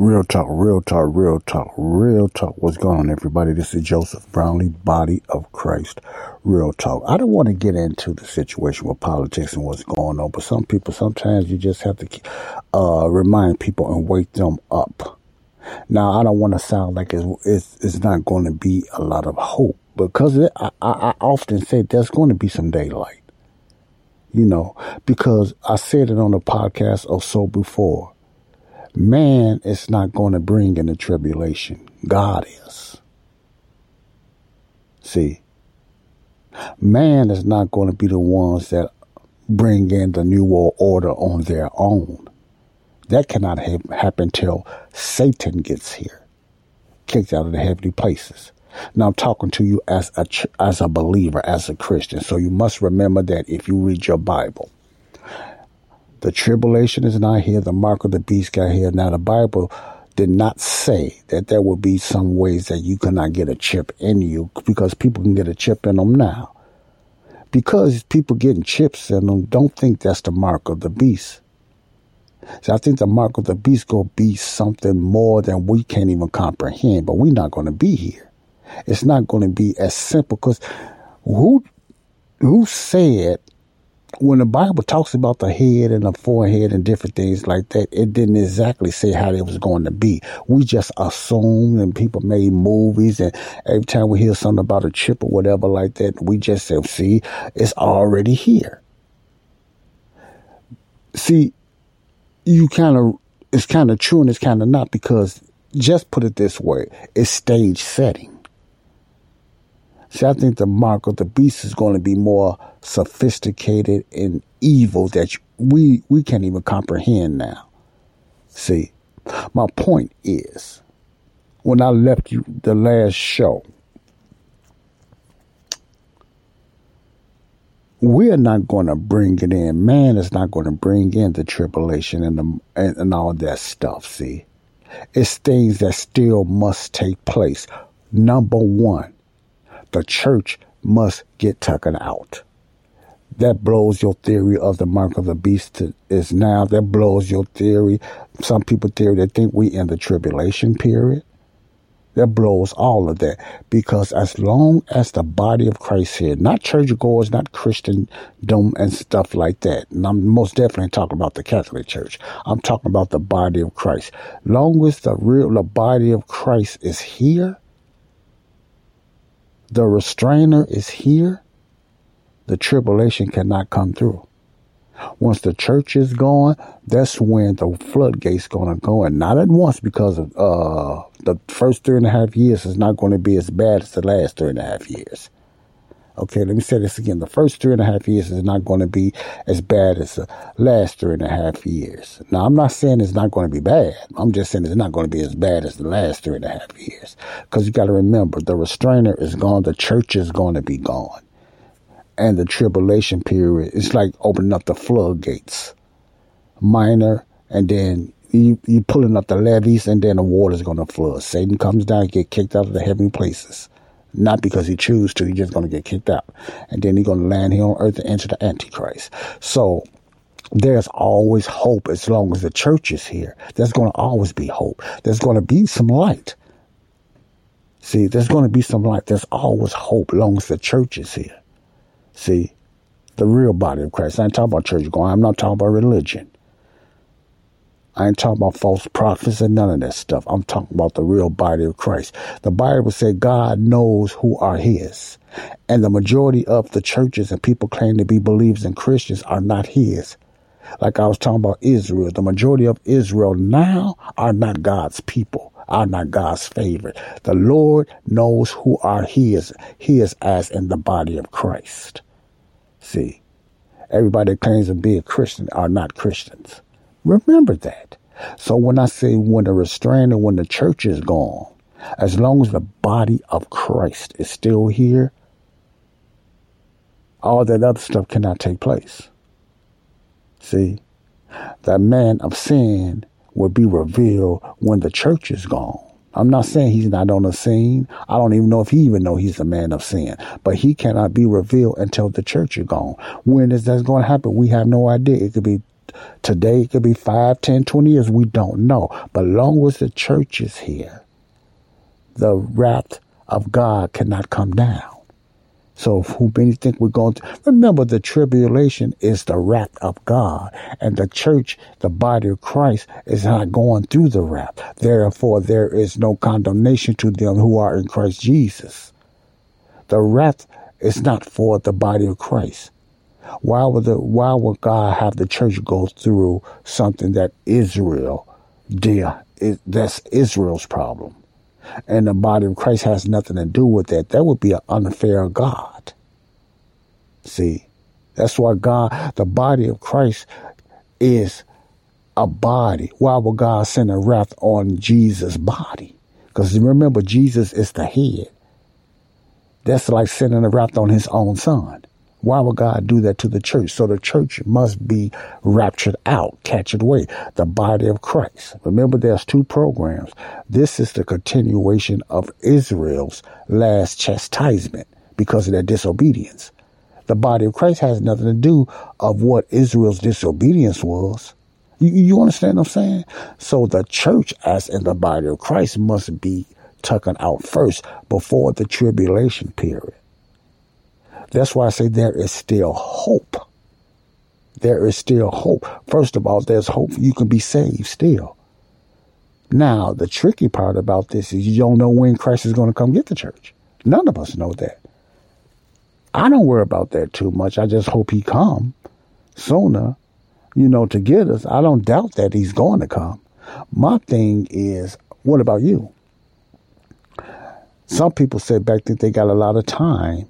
Real talk, real talk, real talk, real talk. What's going on, everybody? This is Joseph Brownlee, Body of Christ. Real talk. I don't want to get into the situation with politics and what's going on, but some people, sometimes you just have to uh, remind people and wake them up. Now, I don't want to sound like it's, it's, it's not going to be a lot of hope because it, I, I often say there's going to be some daylight. You know, because I said it on the podcast or so before Man is not going to bring in the tribulation. God is. See, man is not going to be the ones that bring in the new world order on their own. That cannot ha- happen till Satan gets here, kicked out of the heavenly places. Now I'm talking to you as a as a believer, as a Christian. So you must remember that if you read your Bible, the tribulation is not here. The mark of the beast got here. Now, the Bible did not say that there will be some ways that you cannot get a chip in you because people can get a chip in them now. Because people getting chips in them, don't think that's the mark of the beast. So I think the mark of the beast to be something more than we can't even comprehend, but we're not going to be here. It's not going to be as simple because who, who said when the Bible talks about the head and the forehead and different things like that, it didn't exactly say how it was going to be. We just assumed and people made movies and every time we hear something about a chip or whatever like that, we just say, see, it's already here. See, you kind of, it's kind of true and it's kind of not because just put it this way, it's stage setting. See, I think the mark of the beast is going to be more sophisticated and evil that we we can't even comprehend now. See, my point is, when I left you the last show, we're not going to bring it in. Man is not going to bring in the tribulation and the and, and all that stuff. See, it's things that still must take place. Number one, the church must get taken out. That blows your theory of the mark of the beast to, is now. That blows your theory. Some people theory they think we in the tribulation period. That blows all of that because as long as the body of Christ here, not churchgoers, not Christendom and stuff like that, and I'm most definitely talking about the Catholic Church. I'm talking about the body of Christ. Long as the real the body of Christ is here, the restrainer is here, the tribulation cannot come through. Once the church is gone, that's when the floodgates gonna go, and not at once because of uh, the first three and a half years is not going to be as bad as the last three and a half years. Okay, let me say this again. The first three and a half years is not going to be as bad as the last three and a half years. Now, I'm not saying it's not going to be bad. I'm just saying it's not going to be as bad as the last three and a half years. Because you got to remember, the restrainer is gone. The church is going to be gone. And the tribulation period is like opening up the floodgates. Minor, and then you you pulling up the levees, and then the water's going to flood. Satan comes down, get kicked out of the heavenly places. Not because he chooses to, he's just going to get kicked out. And then he's going to land here on earth and enter the Antichrist. So there's always hope as long as the church is here. There's going to always be hope. There's going to be some light. See, there's going to be some light. There's always hope as long as the church is here. See, the real body of Christ. I ain't talking about church going. I'm not talking about religion. I ain't talking about false prophets and none of that stuff. I'm talking about the real body of Christ. The Bible says God knows who are his. And the majority of the churches and people claim to be believers and Christians are not his. Like I was talking about Israel, the majority of Israel now are not God's people. are not God's favorite. The Lord knows who are his, his as in the body of Christ. See, everybody claims to be a Christian are not Christians. Remember that. So when I say when the restrainer, when the church is gone, as long as the body of Christ is still here, all that other stuff cannot take place. See, the man of sin will be revealed when the church is gone. I'm not saying he's not on the scene. I don't even know if he even know he's a man of sin, but he cannot be revealed until the church is gone. When is that going to happen? We have no idea. It could be today. It could be 5, 10, 20 years. We don't know. But long as the church is here, the wrath of God cannot come down. So who many think we're going to remember the tribulation is the wrath of God and the church, the body of Christ is not going through the wrath. Therefore, there is no condemnation to them who are in Christ Jesus. The wrath is not for the body of Christ. Why would the, why would God have the church go through something that Israel did? That's Israel's problem and the body of Christ has nothing to do with that, that would be an unfair God. See, that's why God, the body of Christ is a body. Why would God send a wrath on Jesus' body? Because remember, Jesus is the head. That's like sending a wrath on his own son. Why would God do that to the church? So the church must be raptured out, catch it away. The body of Christ. Remember, there's two programs. This is the continuation of Israel's last chastisement because of their disobedience. The body of Christ has nothing to do of what Israel's disobedience was. You, you understand what I'm saying? So the church, as in the body of Christ, must be taken out first before the tribulation period. That's why I say there is still hope. There is still hope. First of all, there's hope you can be saved still. Now, the tricky part about this is you don't know when Christ is going to come get the church. None of us know that. I don't worry about that too much. I just hope he come sooner, you know, to get us. I don't doubt that he's going to come. My thing is, what about you? Some people say back then they got a lot of time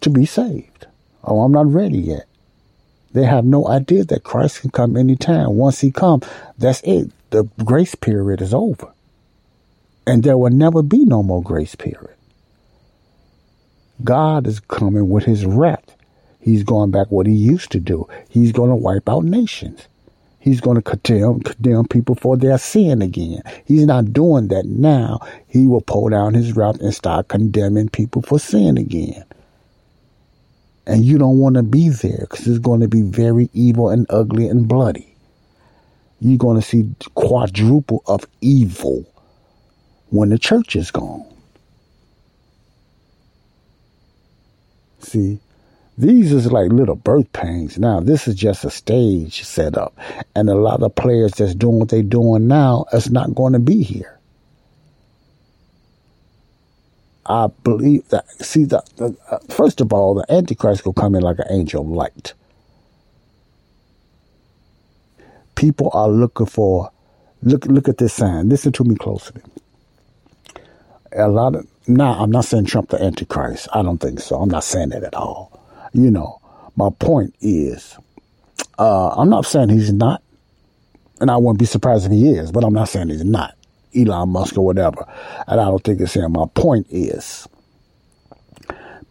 to be saved. Oh, I'm not ready yet. They have no idea that Christ can come anytime. Once he comes, that's it. The grace period is over. And there will never be no more grace period. God is coming with his wrath. He's going back what he used to do. He's going to wipe out nations. He's going to condemn, condemn people for their sin again. He's not doing that now. He will pull down his wrath and start condemning people for sin again and you don't want to be there because it's going to be very evil and ugly and bloody. You're going to see quadruple of evil when the church is gone. See, these is like little birth pains. Now, this is just a stage setup. And a lot of players that's doing what they're doing now is not going to be here. I believe that, see, the, the uh, first of all, the Antichrist will come in like an angel of light. People are looking for, look, look at this sign. Listen to me closely. A lot of, now, I'm not saying Trump the Antichrist. I don't think so. I'm not saying that at all. You know, my point is, uh, I'm not saying he's not, and I wouldn't be surprised if he is, but I'm not saying he's not. Elon Musk or whatever. And I don't think it's him. My point is,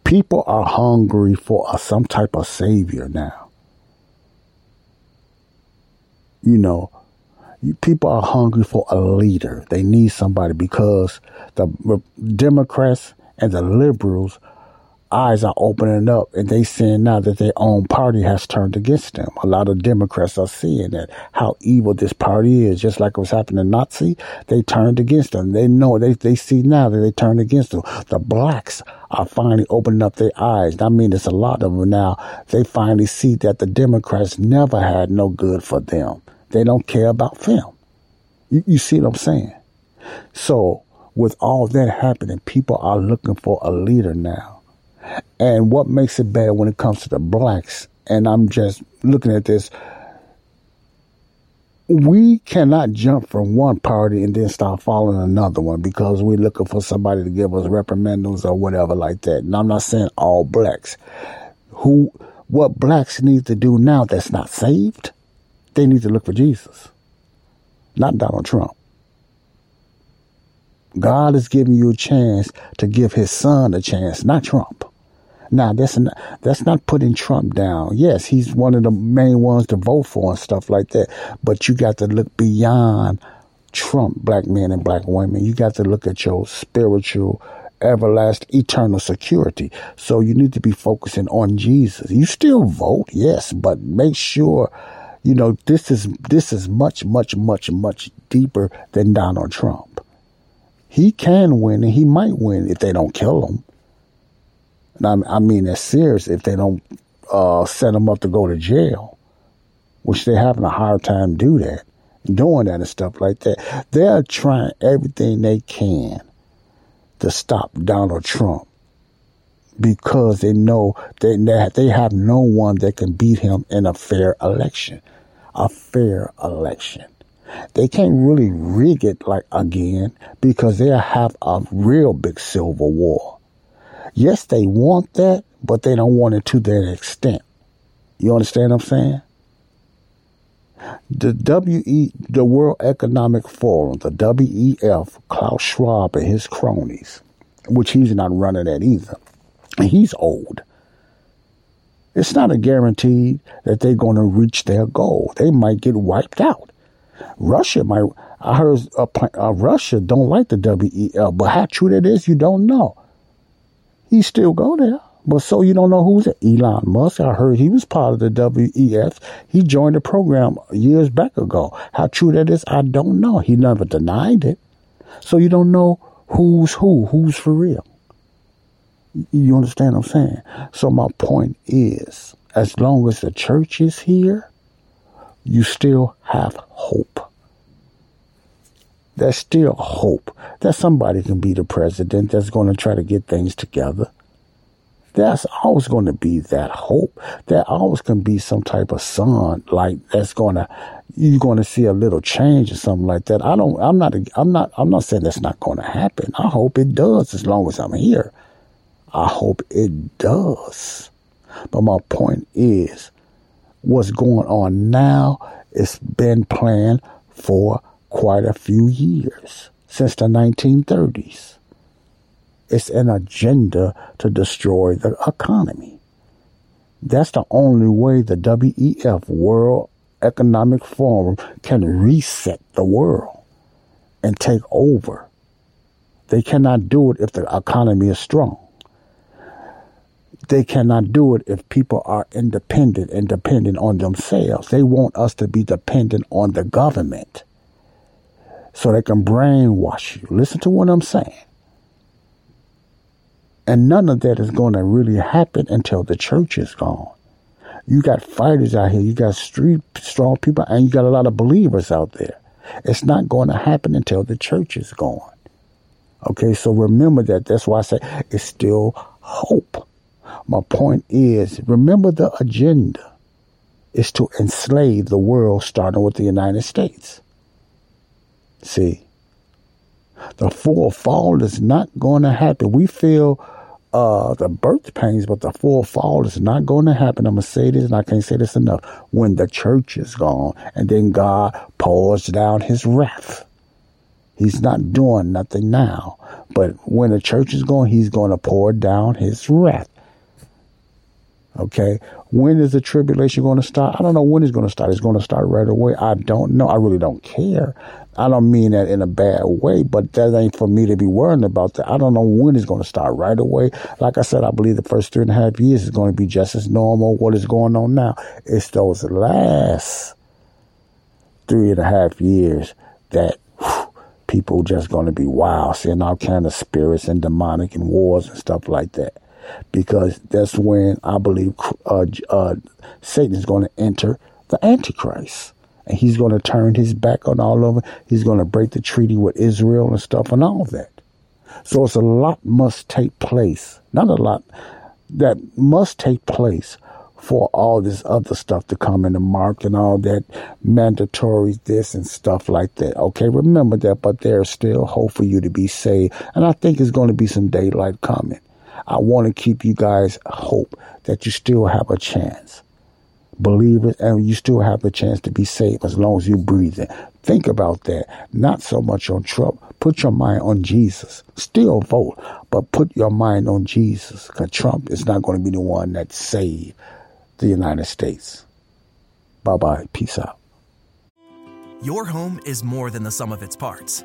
people are hungry for a, some type of savior now. You know, people are hungry for a leader. They need somebody because the Democrats and the liberals eyes are opening up and they seeing now that their own party has turned against them. A lot of Democrats are seeing that how evil this party is, just like it was happening in Nazi. They turned against them. They know they they see now that they turned against them. The blacks are finally opening up their eyes. I mean, there's a lot of them now. They finally see that the Democrats never had no good for them. They don't care about them. You, you see what I'm saying? So with all that happening, people are looking for a leader now and what makes it bad when it comes to the blacks, and I'm just looking at this, we cannot jump from one party and then start following another one because we're looking for somebody to give us reprimandals or whatever like that. And I'm not saying all blacks. Who, what blacks need to do now that's not saved, they need to look for Jesus, not Donald Trump. God is giving you a chance to give his son a chance, not Trump. Now that's not, that's not putting Trump down. Yes, he's one of the main ones to vote for and stuff like that. But you got to look beyond Trump, black men and black women. You got to look at your spiritual, everlasting, eternal security. So you need to be focusing on Jesus. You still vote, yes, but make sure you know this is this is much, much, much, much deeper than Donald Trump. He can win and he might win if they don't kill him. And I, I mean, it's serious if they don't uh, set them up to go to jail, which they're having a hard time do that, doing that and stuff like that. They're trying everything they can to stop Donald Trump because they know that they have no one that can beat him in a fair election. A fair election. They can't really rig it like again because they'll have a real big civil war. Yes, they want that, but they don't want it to that extent. You understand what I'm saying? The WE, the World Economic Forum, the WEF, Klaus Schwab and his cronies, which he's not running at either. He's old. It's not a guarantee that they're going to reach their goal. They might get wiped out. Russia might. I heard uh, Russia don't like the WEF, but how true that is, you don't know he still go there. But so you don't know who's it? Elon Musk. I heard he was part of the WEF. He joined the program years back ago. How true that is, I don't know. He never denied it. So you don't know who's who, who's for real. You understand what I'm saying? So my point is, as long as the church is here, you still have hope. There's still hope that somebody can be the president that's going to try to get things together. There's always going to be that hope. There always can be some type of sun like that's going to, you're going to see a little change or something like that. I don't, I'm not, I'm not, I'm not saying that's not going to happen. I hope it does as long as I'm here. I hope it does. But my point is, what's going on now It's been planned for quite a few years, since the 1930s. It's an agenda to destroy the economy. That's the only way the WEF, World Economic Forum, can reset the world and take over. They cannot do it if the economy is strong. They cannot do it if people are independent and dependent on themselves. They want us to be dependent on the government so they can brainwash you. Listen to what I'm saying. And none of that is going to really happen until the church is gone. You got fighters out here, you got street strong people, and you got a lot of believers out there. It's not going to happen until the church is gone. Okay, so remember that. That's why I say it's still hope. My point is remember the agenda is to enslave the world, starting with the United States. See, the full fall is not going to happen. We feel uh, the birth pains, but the full fall is not going to happen. I'm going to say this, and I can't say this enough. When the church is gone, and then God pours down his wrath. He's not doing nothing now. But when the church is gone, he's going to pour down his wrath. Okay. When is the tribulation going to start? I don't know when it's going to start. It's going to start right away. I don't know. I really don't care. I don't mean that in a bad way, but that ain't for me to be worrying about that. I don't know when it's going to start right away. Like I said, I believe the first three and a half years is going to be just as normal. What is going on now? It's those last three and a half years that whew, people just going to be wild, seeing all kind of spirits and demonic and wars and stuff like that. Because that's when I believe uh, uh, Satan is going to enter the Antichrist and he's going to turn his back on all of it. He's going to break the treaty with Israel and stuff and all that. So it's a lot must take place. Not a lot that must take place for all this other stuff to come in the mark and all that mandatory this and stuff like that. Okay, remember that, but there's still hope for you to be saved. And I think it's going to be some daylight coming. I want to keep you guys hope that you still have a chance. Believe it, and you still have a chance to be saved as long as you breathe it. Think about that. Not so much on Trump. Put your mind on Jesus. Still vote, but put your mind on Jesus. Because Trump is not going to be the one that saved the United States. Bye bye. Peace out. Your home is more than the sum of its parts.